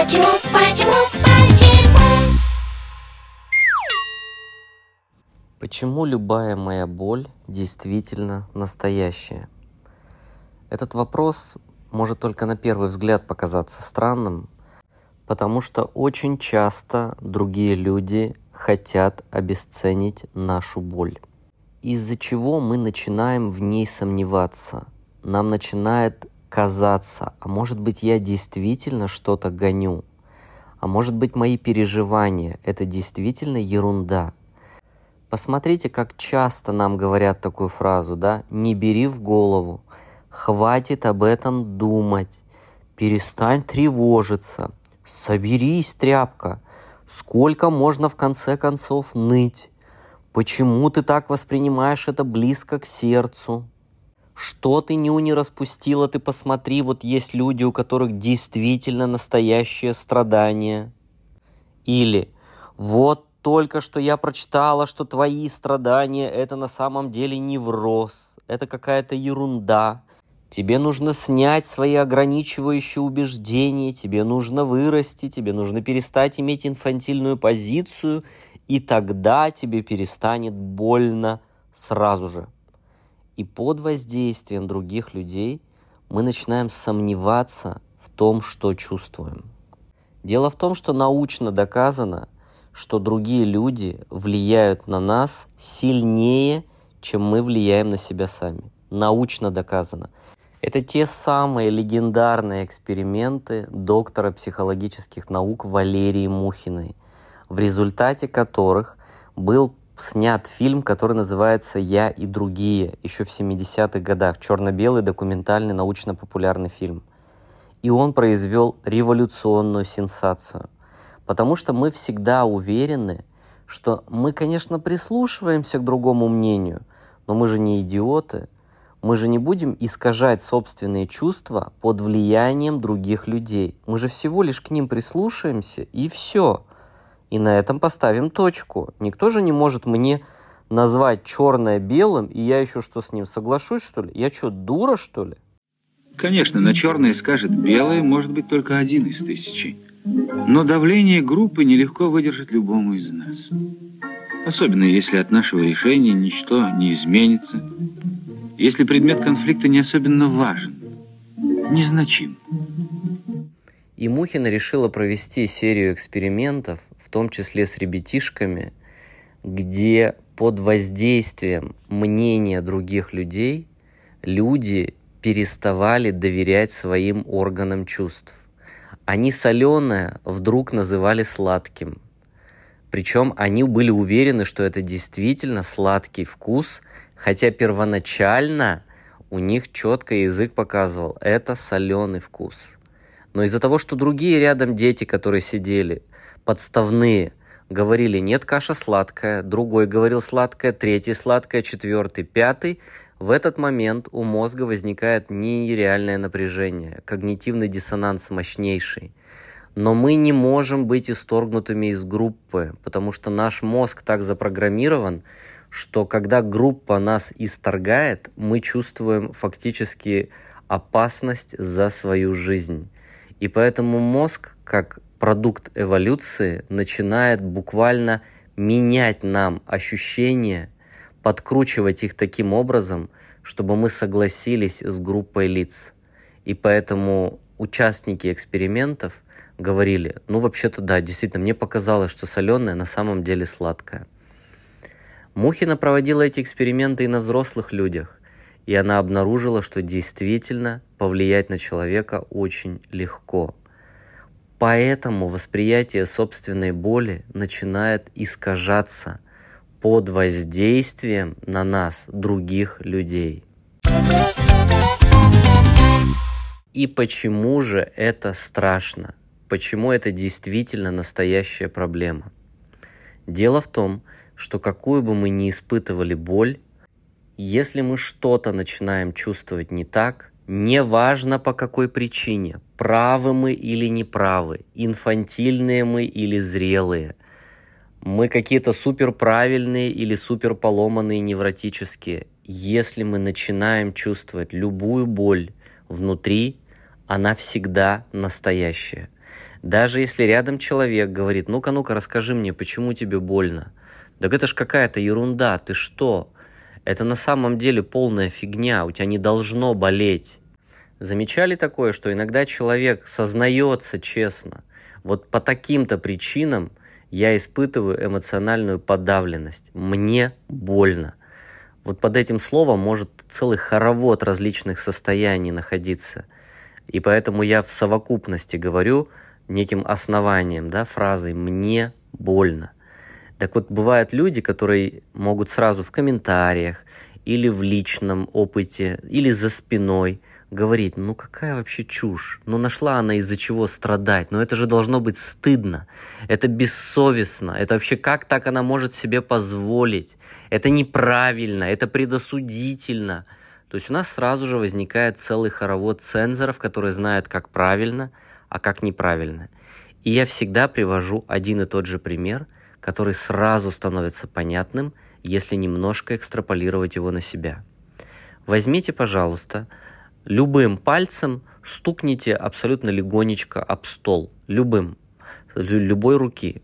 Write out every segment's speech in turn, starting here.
Почему, почему, почему? Почему любая моя боль действительно настоящая? Этот вопрос может только на первый взгляд показаться странным, потому что очень часто другие люди хотят обесценить нашу боль. Из-за чего мы начинаем в ней сомневаться. Нам начинает казаться, а может быть я действительно что-то гоню, а может быть мои переживания – это действительно ерунда. Посмотрите, как часто нам говорят такую фразу, да, не бери в голову, хватит об этом думать, перестань тревожиться, Соберись, тряпка. Сколько можно в конце концов ныть? Почему ты так воспринимаешь это близко к сердцу? Что ты ню не распустила, ты посмотри, вот есть люди, у которых действительно настоящее страдание. Или вот только что я прочитала, что твои страдания это на самом деле невроз, это какая-то ерунда, Тебе нужно снять свои ограничивающие убеждения, тебе нужно вырасти, тебе нужно перестать иметь инфантильную позицию, и тогда тебе перестанет больно сразу же. И под воздействием других людей мы начинаем сомневаться в том, что чувствуем. Дело в том, что научно доказано, что другие люди влияют на нас сильнее, чем мы влияем на себя сами. Научно доказано. Это те самые легендарные эксперименты доктора психологических наук Валерии Мухиной, в результате которых был снят фильм, который называется «Я и другие», еще в 70-х годах, черно-белый документальный научно-популярный фильм. И он произвел революционную сенсацию, потому что мы всегда уверены, что мы, конечно, прислушиваемся к другому мнению, но мы же не идиоты – мы же не будем искажать собственные чувства под влиянием других людей. Мы же всего лишь к ним прислушаемся, и все. И на этом поставим точку. Никто же не может мне назвать черное белым, и я еще что с ним соглашусь, что ли? Я что, дура, что ли? Конечно, на черное скажет белое, может быть только один из тысячи. Но давление группы нелегко выдержать любому из нас. Особенно если от нашего решения ничто не изменится, если предмет конфликта не особенно важен, незначим. И Мухина решила провести серию экспериментов, в том числе с ребятишками, где под воздействием мнения других людей люди переставали доверять своим органам чувств. Они соленое вдруг называли сладким. Причем они были уверены, что это действительно сладкий вкус, Хотя первоначально у них четко язык показывал, это соленый вкус. Но из-за того, что другие рядом дети, которые сидели, подставные, говорили, нет, каша сладкая, другой говорил сладкая, третий сладкая, четвертый, пятый, в этот момент у мозга возникает нереальное напряжение, когнитивный диссонанс мощнейший. Но мы не можем быть исторгнутыми из группы, потому что наш мозг так запрограммирован, что когда группа нас исторгает, мы чувствуем фактически опасность за свою жизнь. И поэтому мозг, как продукт эволюции, начинает буквально менять нам ощущения, подкручивать их таким образом, чтобы мы согласились с группой лиц. И поэтому участники экспериментов говорили, ну вообще-то да, действительно, мне показалось, что соленое на самом деле сладкое. Мухина проводила эти эксперименты и на взрослых людях, и она обнаружила, что действительно повлиять на человека очень легко. Поэтому восприятие собственной боли начинает искажаться под воздействием на нас других людей. И почему же это страшно? Почему это действительно настоящая проблема? Дело в том, что какую бы мы ни испытывали боль, если мы что-то начинаем чувствовать не так, неважно по какой причине, правы мы или неправы, инфантильные мы или зрелые, мы какие-то супер правильные или супер поломанные невротические, если мы начинаем чувствовать любую боль внутри, она всегда настоящая. Даже если рядом человек говорит, ну-ка, ну-ка, расскажи мне, почему тебе больно. Так это ж какая-то ерунда, ты что? Это на самом деле полная фигня, у тебя не должно болеть. Замечали такое, что иногда человек сознается честно, вот по таким-то причинам я испытываю эмоциональную подавленность, мне больно. Вот под этим словом может целый хоровод различных состояний находиться. И поэтому я в совокупности говорю неким основанием, да, фразой «мне больно». Так вот, бывают люди, которые могут сразу в комментариях или в личном опыте, или за спиной говорить, ну какая вообще чушь, ну нашла она из-за чего страдать, но это же должно быть стыдно, это бессовестно, это вообще как так она может себе позволить, это неправильно, это предосудительно. То есть у нас сразу же возникает целый хоровод цензоров, которые знают, как правильно, а как неправильно. И я всегда привожу один и тот же пример – который сразу становится понятным, если немножко экстраполировать его на себя. Возьмите, пожалуйста, любым пальцем стукните абсолютно легонечко об стол, любым, любой руки.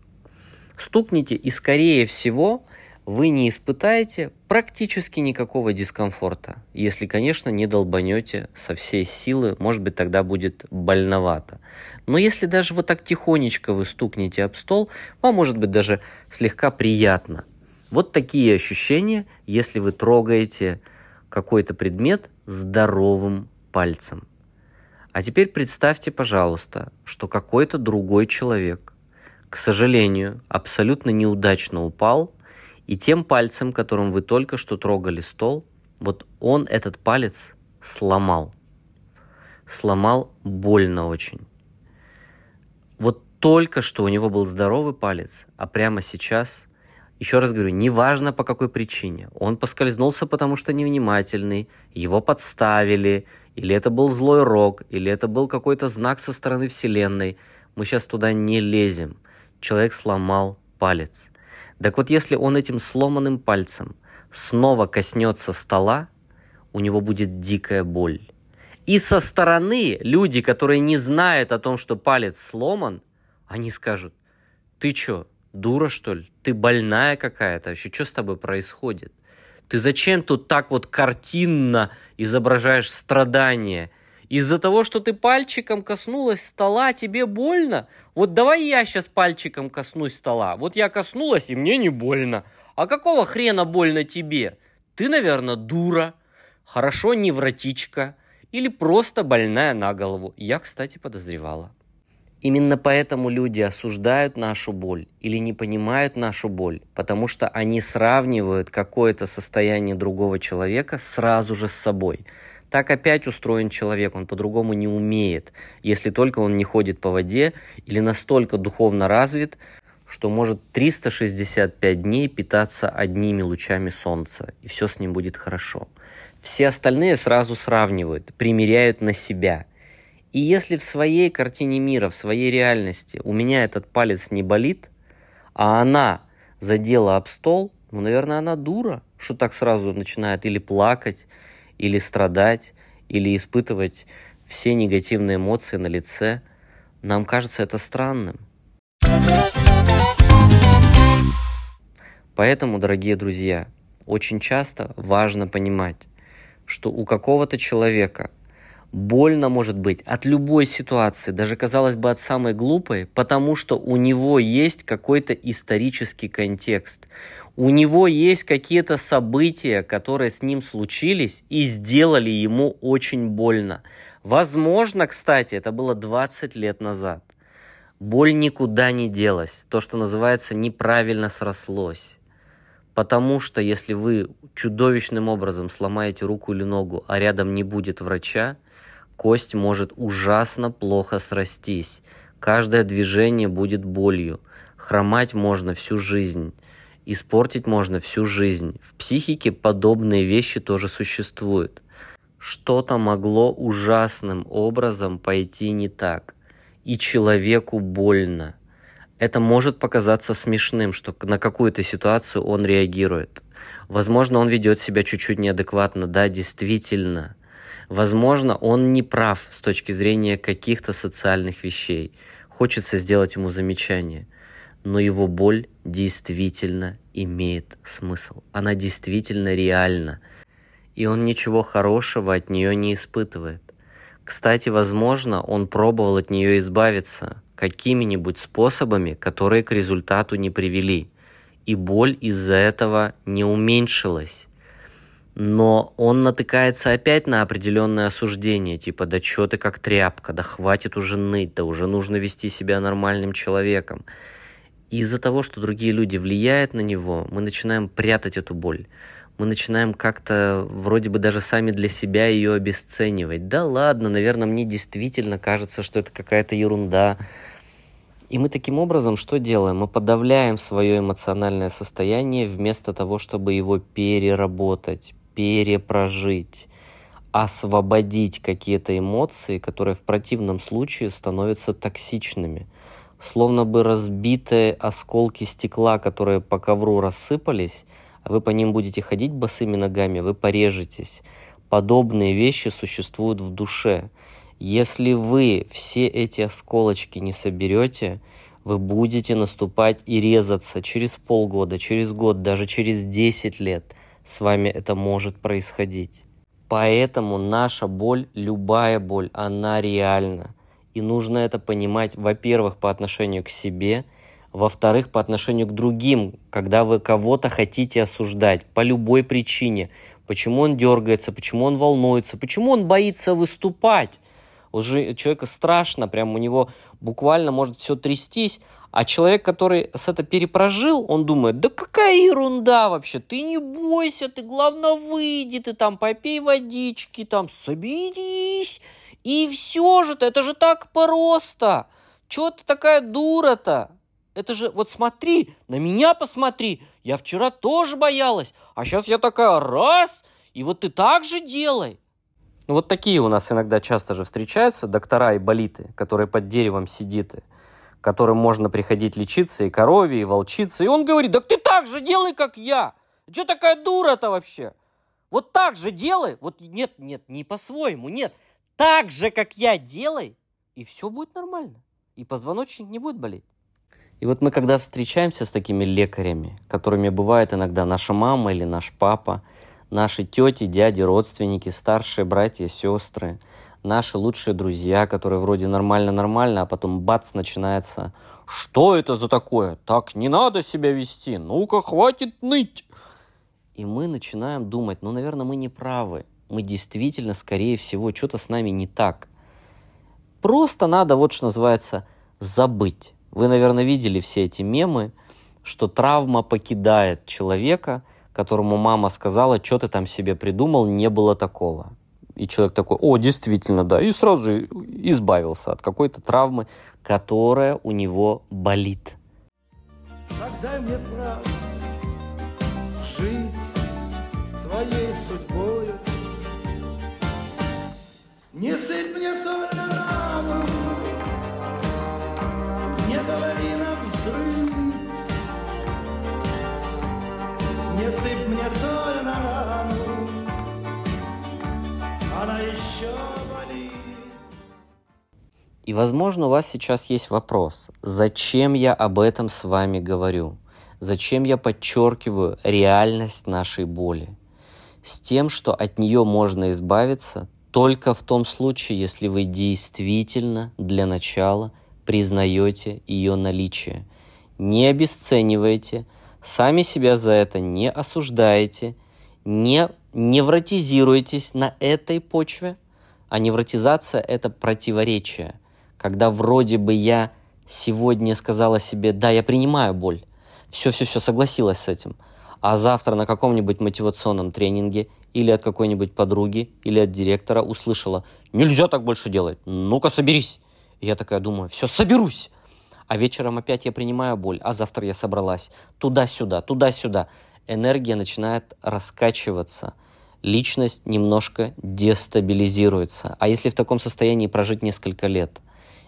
Стукните, и скорее всего вы не испытаете практически никакого дискомфорта. Если, конечно, не долбанете со всей силы, может быть, тогда будет больновато. Но если даже вот так тихонечко вы стукнете об стол, вам может быть даже слегка приятно. Вот такие ощущения, если вы трогаете какой-то предмет здоровым пальцем. А теперь представьте, пожалуйста, что какой-то другой человек, к сожалению, абсолютно неудачно упал, и тем пальцем, которым вы только что трогали стол, вот он этот палец сломал. Сломал больно очень. Вот только что у него был здоровый палец, а прямо сейчас, еще раз говорю, неважно по какой причине, он поскользнулся, потому что невнимательный, его подставили, или это был злой рок, или это был какой-то знак со стороны Вселенной, мы сейчас туда не лезем. Человек сломал палец. Так вот, если он этим сломанным пальцем снова коснется стола, у него будет дикая боль. И со стороны люди, которые не знают о том, что палец сломан, они скажут, ты что, дура что ли? Ты больная какая-то вообще? Что с тобой происходит? Ты зачем тут так вот картинно изображаешь страдания? Из-за того, что ты пальчиком коснулась стола, тебе больно? Вот давай я сейчас пальчиком коснусь стола. Вот я коснулась, и мне не больно. А какого хрена больно тебе? Ты, наверное, дура. Хорошо, невротичка или просто больная на голову. Я, кстати, подозревала. Именно поэтому люди осуждают нашу боль или не понимают нашу боль, потому что они сравнивают какое-то состояние другого человека сразу же с собой. Так опять устроен человек, он по-другому не умеет, если только он не ходит по воде или настолько духовно развит, что может 365 дней питаться одними лучами солнца, и все с ним будет хорошо. Все остальные сразу сравнивают, примеряют на себя. И если в своей картине мира, в своей реальности у меня этот палец не болит, а она задела об стол, ну, наверное, она дура, что так сразу начинает или плакать, или страдать, или испытывать все негативные эмоции на лице. Нам кажется это странным. Поэтому, дорогие друзья, очень часто важно понимать, что у какого-то человека больно может быть от любой ситуации, даже казалось бы от самой глупой, потому что у него есть какой-то исторический контекст. У него есть какие-то события, которые с ним случились и сделали ему очень больно. Возможно, кстати, это было 20 лет назад. Боль никуда не делась. То, что называется, неправильно срослось. Потому что если вы чудовищным образом сломаете руку или ногу, а рядом не будет врача, кость может ужасно плохо срастись. Каждое движение будет болью. Хромать можно всю жизнь. Испортить можно всю жизнь. В психике подобные вещи тоже существуют. Что-то могло ужасным образом пойти не так. И человеку больно – это может показаться смешным, что на какую-то ситуацию он реагирует. Возможно, он ведет себя чуть-чуть неадекватно, да, действительно. Возможно, он не прав с точки зрения каких-то социальных вещей. хочется сделать ему замечание, но его боль действительно имеет смысл. Она действительно реальна. И он ничего хорошего от нее не испытывает. Кстати, возможно, он пробовал от нее избавиться какими-нибудь способами, которые к результату не привели. И боль из-за этого не уменьшилась. Но он натыкается опять на определенное осуждение, типа, да чё ты как тряпка, да хватит уже ныть, да уже нужно вести себя нормальным человеком. И из-за того, что другие люди влияют на него, мы начинаем прятать эту боль мы начинаем как-то вроде бы даже сами для себя ее обесценивать. Да ладно, наверное, мне действительно кажется, что это какая-то ерунда. И мы таким образом что делаем? Мы подавляем свое эмоциональное состояние вместо того, чтобы его переработать, перепрожить, освободить какие-то эмоции, которые в противном случае становятся токсичными. Словно бы разбитые осколки стекла, которые по ковру рассыпались, вы по ним будете ходить босыми ногами, вы порежетесь. Подобные вещи существуют в душе. Если вы все эти осколочки не соберете, вы будете наступать и резаться через полгода, через год, даже через 10 лет. С вами это может происходить. Поэтому наша боль, любая боль, она реальна. И нужно это понимать, во-первых, по отношению к себе – во-вторых, по отношению к другим, когда вы кого-то хотите осуждать по любой причине. Почему он дергается, почему он волнуется, почему он боится выступать. Уже человека страшно, прям у него буквально может все трястись. А человек, который с это перепрожил, он думает, да какая ерунда вообще, ты не бойся, ты главное выйди, ты там попей водички, там соберись, и все же, это же так просто. Чего ты такая дура-то? Это же, вот смотри, на меня посмотри. Я вчера тоже боялась, а сейчас я такая раз, и вот ты так же делай. Ну, вот такие у нас иногда часто же встречаются доктора и болиты, которые под деревом сидит, которым можно приходить лечиться и корове, и волчице. И он говорит, да ты так же делай, как я. Что такая дура-то вообще? Вот так же делай. Вот нет, нет, не по-своему, нет. Так же, как я делай, и все будет нормально. И позвоночник не будет болеть. И вот мы когда встречаемся с такими лекарями, которыми бывает иногда наша мама или наш папа, наши тети, дяди, родственники, старшие братья, сестры, наши лучшие друзья, которые вроде нормально-нормально, а потом бац, начинается «Что это за такое? Так не надо себя вести! Ну-ка, хватит ныть!» И мы начинаем думать, ну, наверное, мы не правы. Мы действительно, скорее всего, что-то с нами не так. Просто надо, вот что называется, забыть. Вы, наверное, видели все эти мемы, что травма покидает человека, которому мама сказала, что ты там себе придумал, не было такого. И человек такой, о, действительно, да, и сразу же избавился от какой-то травмы, которая у него болит. Тогда мне право жить своей судьбой. Не сыпь мне соль говори на взрыв. Не сыпь мне соль на рану, она еще. И, возможно, у вас сейчас есть вопрос, зачем я об этом с вами говорю? Зачем я подчеркиваю реальность нашей боли? С тем, что от нее можно избавиться только в том случае, если вы действительно для начала – признаете ее наличие. Не обесцениваете, сами себя за это не осуждаете, не невротизируетесь на этой почве. А невротизация – это противоречие. Когда вроде бы я сегодня сказала себе, да, я принимаю боль, все-все-все, согласилась с этим, а завтра на каком-нибудь мотивационном тренинге или от какой-нибудь подруги, или от директора услышала, нельзя так больше делать, ну-ка соберись. Я такая думаю, все, соберусь. А вечером опять я принимаю боль, а завтра я собралась. Туда-сюда, туда-сюда. Энергия начинает раскачиваться. Личность немножко дестабилизируется. А если в таком состоянии прожить несколько лет,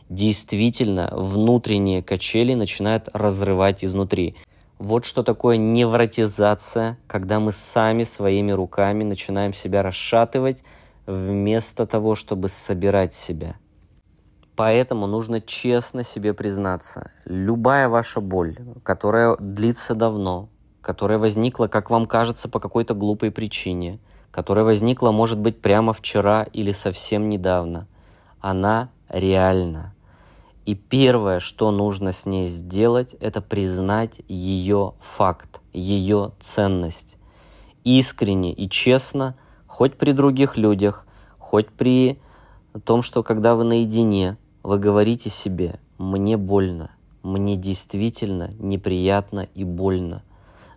действительно внутренние качели начинают разрывать изнутри. Вот что такое невротизация, когда мы сами своими руками начинаем себя расшатывать вместо того, чтобы собирать себя – Поэтому нужно честно себе признаться. Любая ваша боль, которая длится давно, которая возникла, как вам кажется, по какой-то глупой причине, которая возникла, может быть, прямо вчера или совсем недавно, она реальна. И первое, что нужно с ней сделать, это признать ее факт, ее ценность. Искренне и честно, хоть при других людях, хоть при том, что когда вы наедине, вы говорите себе «мне больно», «мне действительно неприятно и больно».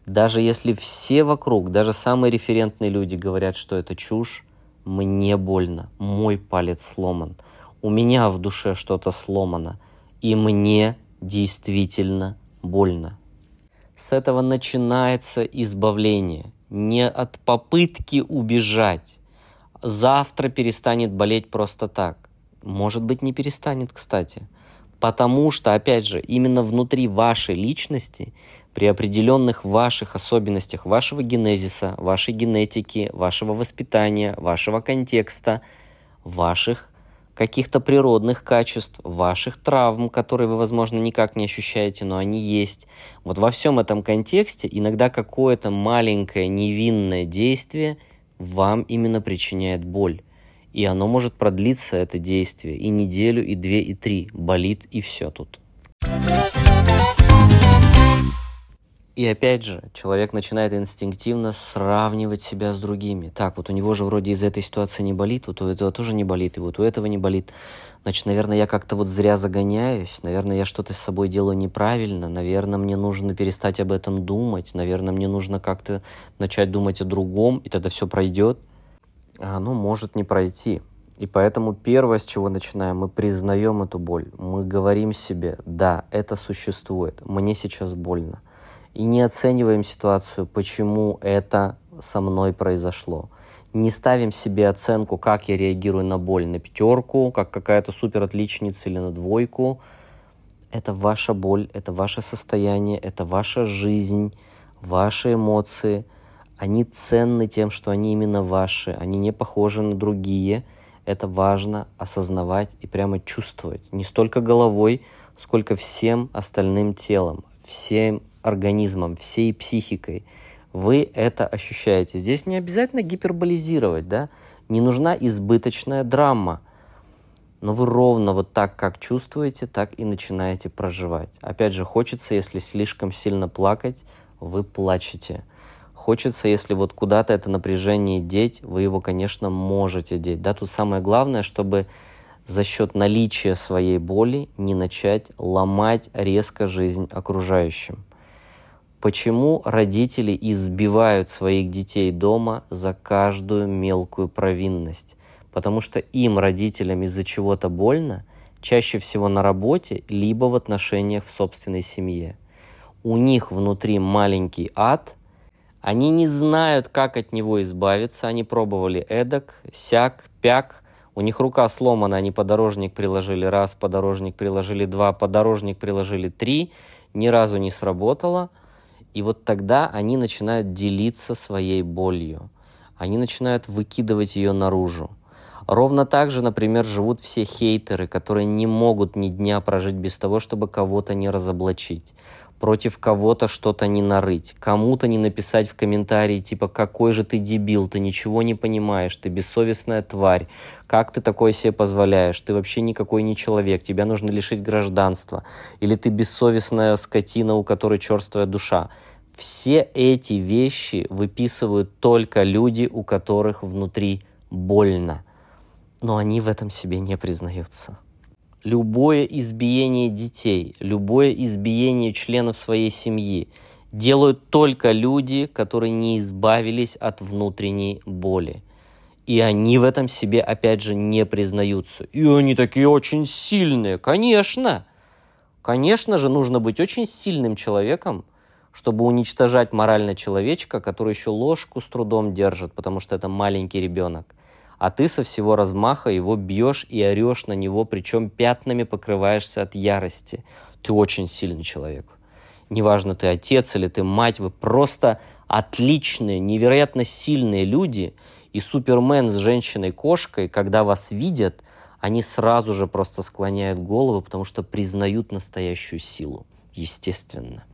Даже если все вокруг, даже самые референтные люди говорят, что это чушь, мне больно, мой палец сломан, у меня в душе что-то сломано, и мне действительно больно. С этого начинается избавление, не от попытки убежать. Завтра перестанет болеть просто так. Может быть, не перестанет, кстати. Потому что, опять же, именно внутри вашей личности, при определенных ваших особенностях вашего генезиса, вашей генетики, вашего воспитания, вашего контекста, ваших каких-то природных качеств, ваших травм, которые вы, возможно, никак не ощущаете, но они есть. Вот во всем этом контексте иногда какое-то маленькое невинное действие вам именно причиняет боль. И оно может продлиться, это действие, и неделю, и две, и три. Болит, и все тут. И опять же, человек начинает инстинктивно сравнивать себя с другими. Так, вот у него же вроде из этой ситуации не болит, вот у этого тоже не болит, и вот у этого не болит. Значит, наверное, я как-то вот зря загоняюсь, наверное, я что-то с собой делаю неправильно, наверное, мне нужно перестать об этом думать, наверное, мне нужно как-то начать думать о другом, и тогда все пройдет оно может не пройти. И поэтому первое, с чего начинаем, мы признаем эту боль. Мы говорим себе, да, это существует, мне сейчас больно. И не оцениваем ситуацию, почему это со мной произошло. Не ставим себе оценку, как я реагирую на боль, на пятерку, как какая-то супер отличница или на двойку. Это ваша боль, это ваше состояние, это ваша жизнь, ваши эмоции – они ценны тем, что они именно ваши, они не похожи на другие. Это важно осознавать и прямо чувствовать. Не столько головой, сколько всем остальным телом, всем организмом, всей психикой. Вы это ощущаете. Здесь не обязательно гиперболизировать, да? Не нужна избыточная драма. Но вы ровно вот так, как чувствуете, так и начинаете проживать. Опять же, хочется, если слишком сильно плакать, вы плачете. Хочется, если вот куда-то это напряжение деть, вы его, конечно, можете деть. Да, тут самое главное, чтобы за счет наличия своей боли не начать ломать резко жизнь окружающим. Почему родители избивают своих детей дома за каждую мелкую провинность? Потому что им, родителям, из-за чего-то больно, чаще всего на работе, либо в отношениях в собственной семье. У них внутри маленький ад – они не знают, как от него избавиться. Они пробовали эдак, сяк, пяк. У них рука сломана, они подорожник приложили раз, подорожник приложили два, подорожник приложили три. Ни разу не сработало. И вот тогда они начинают делиться своей болью. Они начинают выкидывать ее наружу. Ровно так же, например, живут все хейтеры, которые не могут ни дня прожить без того, чтобы кого-то не разоблачить против кого-то что-то не нарыть, кому-то не написать в комментарии типа «какой же ты дебил, ты ничего не понимаешь, ты бессовестная тварь, как ты такое себе позволяешь, ты вообще никакой не человек, тебя нужно лишить гражданства, или ты бессовестная скотина, у которой черствая душа». Все эти вещи выписывают только люди, у которых внутри больно, но они в этом себе не признаются любое избиение детей, любое избиение членов своей семьи делают только люди, которые не избавились от внутренней боли. И они в этом себе, опять же, не признаются. И они такие очень сильные. Конечно! Конечно же, нужно быть очень сильным человеком, чтобы уничтожать морально человечка, который еще ложку с трудом держит, потому что это маленький ребенок а ты со всего размаха его бьешь и орешь на него, причем пятнами покрываешься от ярости. Ты очень сильный человек. Неважно, ты отец или ты мать, вы просто отличные, невероятно сильные люди, и Супермен с женщиной-кошкой, когда вас видят, они сразу же просто склоняют головы, потому что признают настоящую силу, естественно.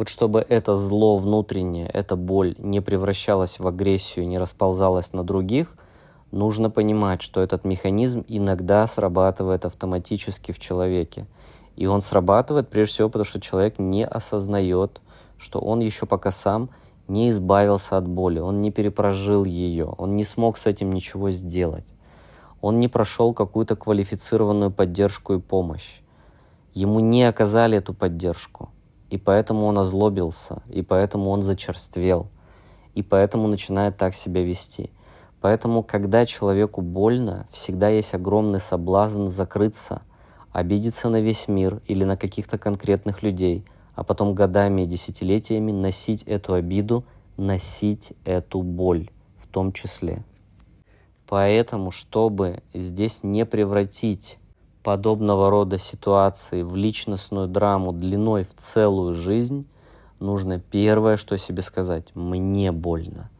Вот чтобы это зло внутреннее, эта боль не превращалась в агрессию, не расползалась на других, нужно понимать, что этот механизм иногда срабатывает автоматически в человеке. И он срабатывает прежде всего потому, что человек не осознает, что он еще пока сам не избавился от боли, он не перепрожил ее, он не смог с этим ничего сделать. Он не прошел какую-то квалифицированную поддержку и помощь. Ему не оказали эту поддержку. И поэтому он озлобился, и поэтому он зачерствел, и поэтому начинает так себя вести. Поэтому, когда человеку больно, всегда есть огромный соблазн закрыться, обидеться на весь мир или на каких-то конкретных людей, а потом годами и десятилетиями носить эту обиду, носить эту боль в том числе. Поэтому, чтобы здесь не превратить подобного рода ситуации в личностную драму длиной в целую жизнь, нужно первое, что себе сказать, мне больно.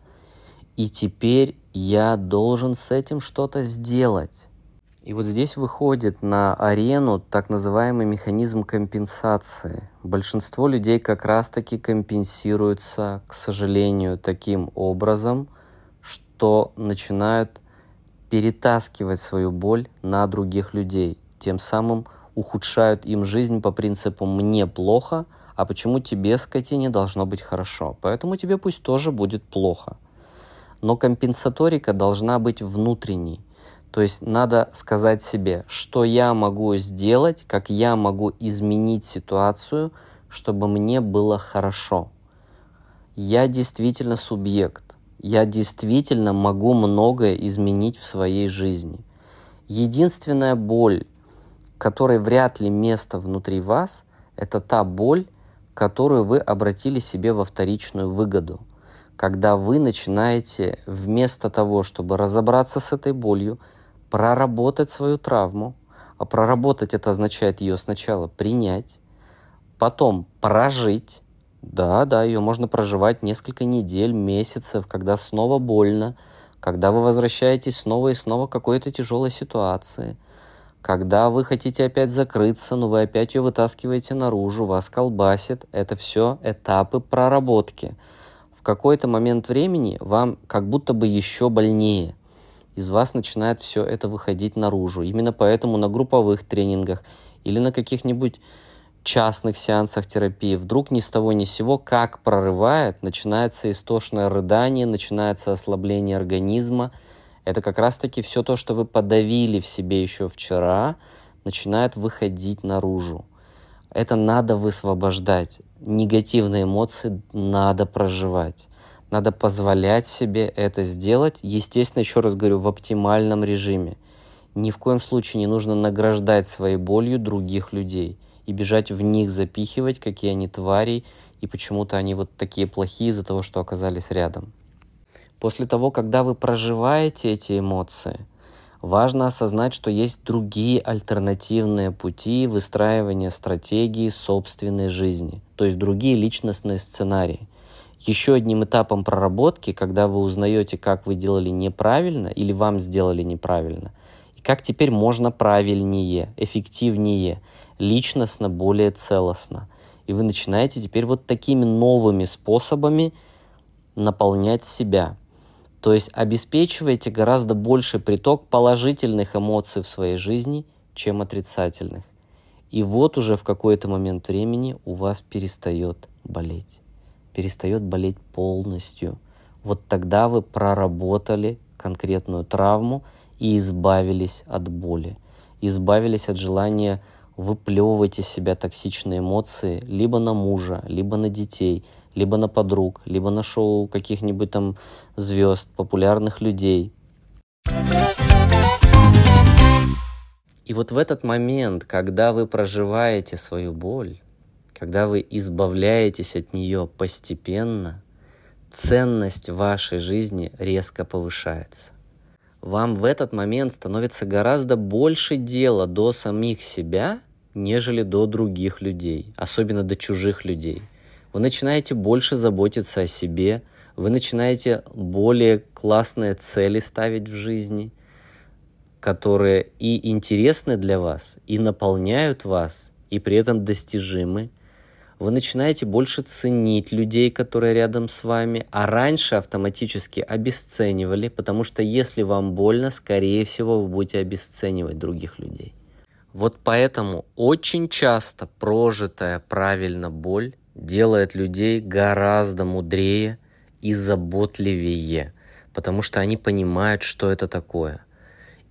И теперь я должен с этим что-то сделать. И вот здесь выходит на арену так называемый механизм компенсации. Большинство людей как раз-таки компенсируются, к сожалению, таким образом, что начинают перетаскивать свою боль на других людей тем самым ухудшают им жизнь по принципу «мне плохо», а почему тебе, скотине, должно быть хорошо. Поэтому тебе пусть тоже будет плохо. Но компенсаторика должна быть внутренней. То есть надо сказать себе, что я могу сделать, как я могу изменить ситуацию, чтобы мне было хорошо. Я действительно субъект. Я действительно могу многое изменить в своей жизни. Единственная боль, которой вряд ли место внутри вас, это та боль, которую вы обратили себе во вторичную выгоду. Когда вы начинаете вместо того, чтобы разобраться с этой болью, проработать свою травму, а проработать это означает ее сначала принять, потом прожить, да, да, ее можно проживать несколько недель, месяцев, когда снова больно, когда вы возвращаетесь снова и снова к какой-то тяжелой ситуации – когда вы хотите опять закрыться, но вы опять ее вытаскиваете наружу, вас колбасит, это все этапы проработки. В какой-то момент времени вам как будто бы еще больнее. Из вас начинает все это выходить наружу. Именно поэтому на групповых тренингах или на каких-нибудь частных сеансах терапии вдруг ни с того ни с сего как прорывает, начинается истошное рыдание, начинается ослабление организма – это как раз-таки все то, что вы подавили в себе еще вчера, начинает выходить наружу. Это надо высвобождать. Негативные эмоции надо проживать. Надо позволять себе это сделать. Естественно, еще раз говорю, в оптимальном режиме. Ни в коем случае не нужно награждать своей болью других людей и бежать в них запихивать, какие они твари, и почему-то они вот такие плохие из-за того, что оказались рядом. После того, когда вы проживаете эти эмоции, важно осознать, что есть другие альтернативные пути выстраивания стратегии собственной жизни, то есть другие личностные сценарии. Еще одним этапом проработки, когда вы узнаете, как вы делали неправильно или вам сделали неправильно, и как теперь можно правильнее, эффективнее, личностно более целостно. И вы начинаете теперь вот такими новыми способами наполнять себя – то есть обеспечиваете гораздо больше приток положительных эмоций в своей жизни, чем отрицательных. И вот уже в какой-то момент времени у вас перестает болеть. Перестает болеть полностью. Вот тогда вы проработали конкретную травму и избавились от боли. Избавились от желания выплевывать из себя токсичные эмоции либо на мужа, либо на детей – либо на подруг, либо на шоу каких-нибудь там звезд, популярных людей. И вот в этот момент, когда вы проживаете свою боль, когда вы избавляетесь от нее постепенно, ценность вашей жизни резко повышается. Вам в этот момент становится гораздо больше дела до самих себя, нежели до других людей, особенно до чужих людей – вы начинаете больше заботиться о себе, Вы начинаете более классные цели ставить в жизни, которые и интересны для вас, и наполняют вас, и при этом достижимы. Вы начинаете больше ценить людей, которые рядом с вами, а раньше автоматически обесценивали, потому что если вам больно, скорее всего, вы будете обесценивать других людей. Вот поэтому очень часто прожитая правильно боль делает людей гораздо мудрее и заботливее, потому что они понимают, что это такое.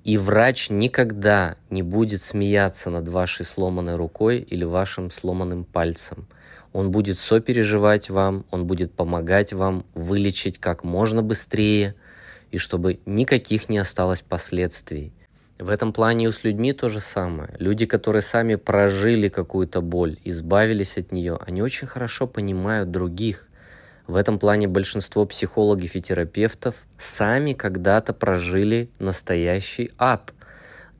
И врач никогда не будет смеяться над вашей сломанной рукой или вашим сломанным пальцем. Он будет сопереживать вам, он будет помогать вам вылечить как можно быстрее, и чтобы никаких не осталось последствий. В этом плане и с людьми то же самое. Люди, которые сами прожили какую-то боль, избавились от нее, они очень хорошо понимают других. В этом плане большинство психологов и терапевтов сами когда-то прожили настоящий ад.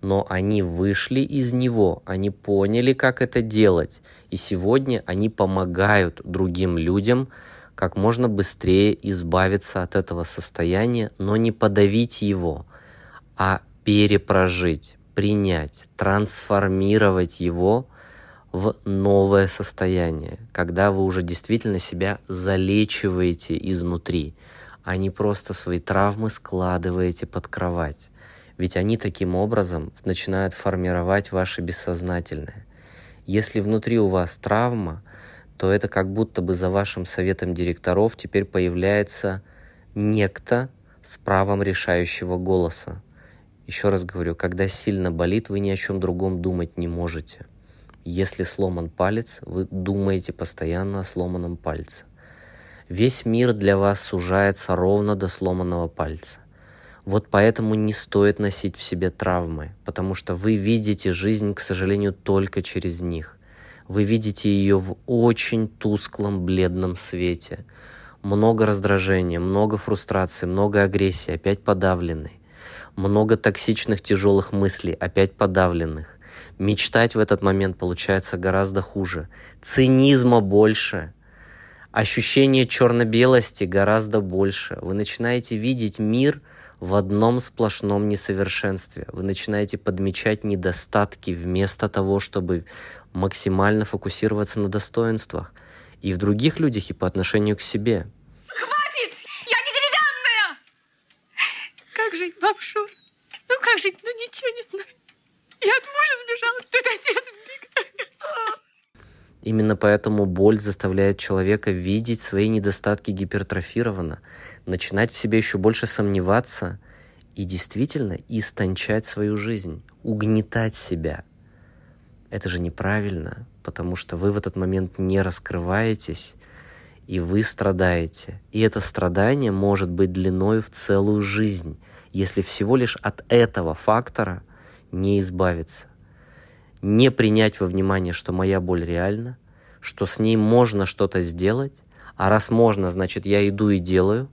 Но они вышли из него, они поняли, как это делать. И сегодня они помогают другим людям как можно быстрее избавиться от этого состояния, но не подавить его, а перепрожить, принять, трансформировать его в новое состояние, когда вы уже действительно себя залечиваете изнутри, а не просто свои травмы складываете под кровать. Ведь они таким образом начинают формировать ваше бессознательное. Если внутри у вас травма, то это как будто бы за вашим советом директоров теперь появляется некто с правом решающего голоса. Еще раз говорю, когда сильно болит, вы ни о чем другом думать не можете. Если сломан палец, вы думаете постоянно о сломанном пальце. Весь мир для вас сужается ровно до сломанного пальца. Вот поэтому не стоит носить в себе травмы, потому что вы видите жизнь, к сожалению, только через них. Вы видите ее в очень тусклом, бледном свете. Много раздражения, много фрустрации, много агрессии, опять подавленной много токсичных тяжелых мыслей, опять подавленных. Мечтать в этот момент получается гораздо хуже. Цинизма больше. Ощущение черно-белости гораздо больше. Вы начинаете видеть мир в одном сплошном несовершенстве. Вы начинаете подмечать недостатки вместо того, чтобы максимально фокусироваться на достоинствах. И в других людях, и по отношению к себе – Бабушка? Ну как жить? Ну ничего не знаю. Я от мужа сбежала, тут отец. Именно поэтому боль заставляет человека видеть свои недостатки гипертрофированно, начинать в себе еще больше сомневаться и действительно истончать свою жизнь, угнетать себя. Это же неправильно, потому что вы в этот момент не раскрываетесь, и вы страдаете. И это страдание может быть длиной в целую жизнь если всего лишь от этого фактора не избавиться. Не принять во внимание, что моя боль реальна, что с ней можно что-то сделать, а раз можно, значит я иду и делаю.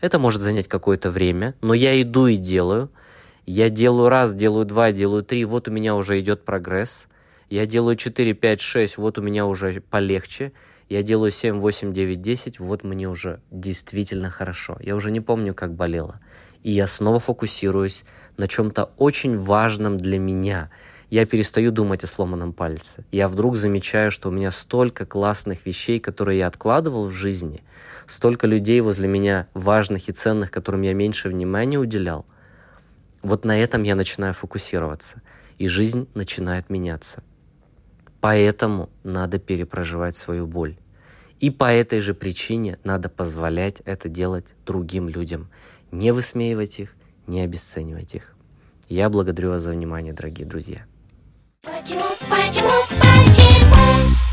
Это может занять какое-то время, но я иду и делаю. Я делаю раз, делаю два, делаю три, вот у меня уже идет прогресс. Я делаю 4, 5, 6, вот у меня уже полегче. Я делаю 7, 8, 9, 10, вот мне уже действительно хорошо. Я уже не помню, как болело и я снова фокусируюсь на чем-то очень важном для меня. Я перестаю думать о сломанном пальце. Я вдруг замечаю, что у меня столько классных вещей, которые я откладывал в жизни, столько людей возле меня важных и ценных, которым я меньше внимания уделял. Вот на этом я начинаю фокусироваться, и жизнь начинает меняться. Поэтому надо перепроживать свою боль. И по этой же причине надо позволять это делать другим людям не высмеивать их, не обесценивать их. Я благодарю вас за внимание, дорогие друзья. Почему, почему, почему?